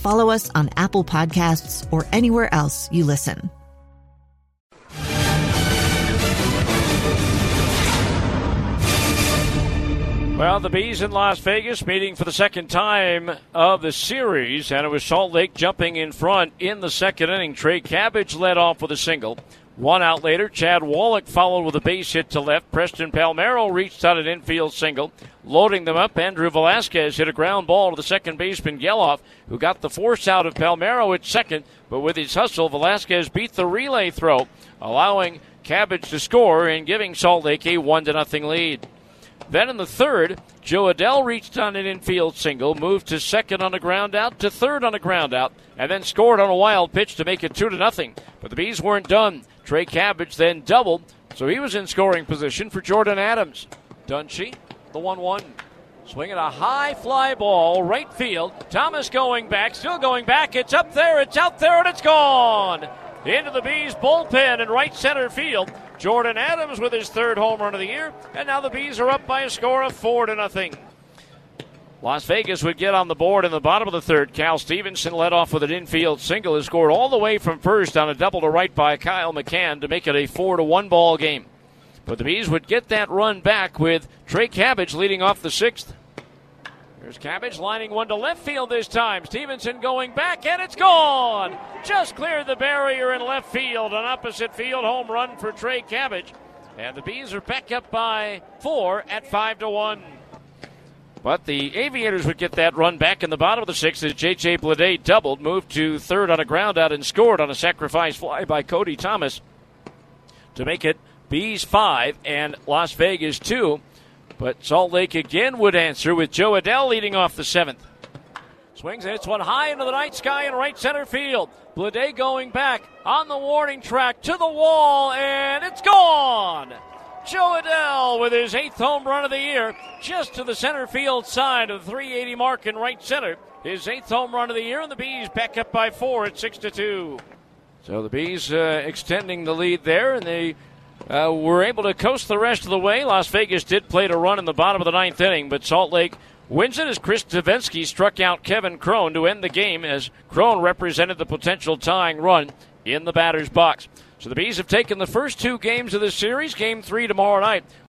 follow us on Apple Podcasts, or anywhere else you listen. Well, the Bees in Las Vegas meeting for the second time of the series, and it was Salt Lake jumping in front in the second inning. Trey Cabbage led off with a single. One out later, Chad Wallach followed with a base hit to left. Preston Palmeiro reached out an infield single. Loading them up, Andrew Velazquez hit a ground ball to the second baseman Gelof, who got the force out of Palmeiro at second, but with his hustle, Velazquez beat the relay throw, allowing Cabbage to score and giving Salt Lake a 1 to nothing lead. Then in the third, Jo Adell reached on an infield single, moved to second on a ground out, to third on a ground out, and then scored on a wild pitch to make it two to nothing. But the Bees weren't done. Trey Cabbage then doubled, so he was in scoring position for Jordan Adams. Dunshee, the 1 1. Swinging a high fly ball, right field. Thomas going back, still going back. It's up there, it's out there, and it's gone. Into the Bees bullpen in right center field. Jordan Adams with his third home run of the year, and now the Bees are up by a score of four to nothing. Las Vegas would get on the board in the bottom of the third. Cal Stevenson led off with an infield single and scored all the way from first on a double to right by Kyle McCann to make it a four to one ball game. But the Bees would get that run back with Trey Cabbage leading off the sixth. There's Cabbage lining one to left field this time. Stevenson going back, and it's gone. Just cleared the barrier in left field. An opposite field home run for Trey Cabbage. And the Bees are back up by four at five to one. But the Aviators would get that run back in the bottom of the sixth as J.J. Bleday doubled, moved to third on a ground out, and scored on a sacrifice fly by Cody Thomas to make it Bees five and Las Vegas two. But Salt Lake again would answer with Jo Adell leading off the seventh. Swings and hits one high into the night sky in right center field. Bleday going back on the warning track to the wall, and it's gone. Jo Adell with his eighth home run of the year, just to the center field side of the 380 mark in right center. His eighth home run of the year, and the Bees back up by four at six to two. So the Bees uh, extending the lead there, and they uh, were able to coast the rest of the way. Las Vegas did play to run in the bottom of the ninth inning, but Salt Lake wins it as Chris Devenski struck out Kevin Cron to end the game as Cron represented the potential tying run in the batter's box. So the Bees have taken the first two games of this series. Game three tomorrow night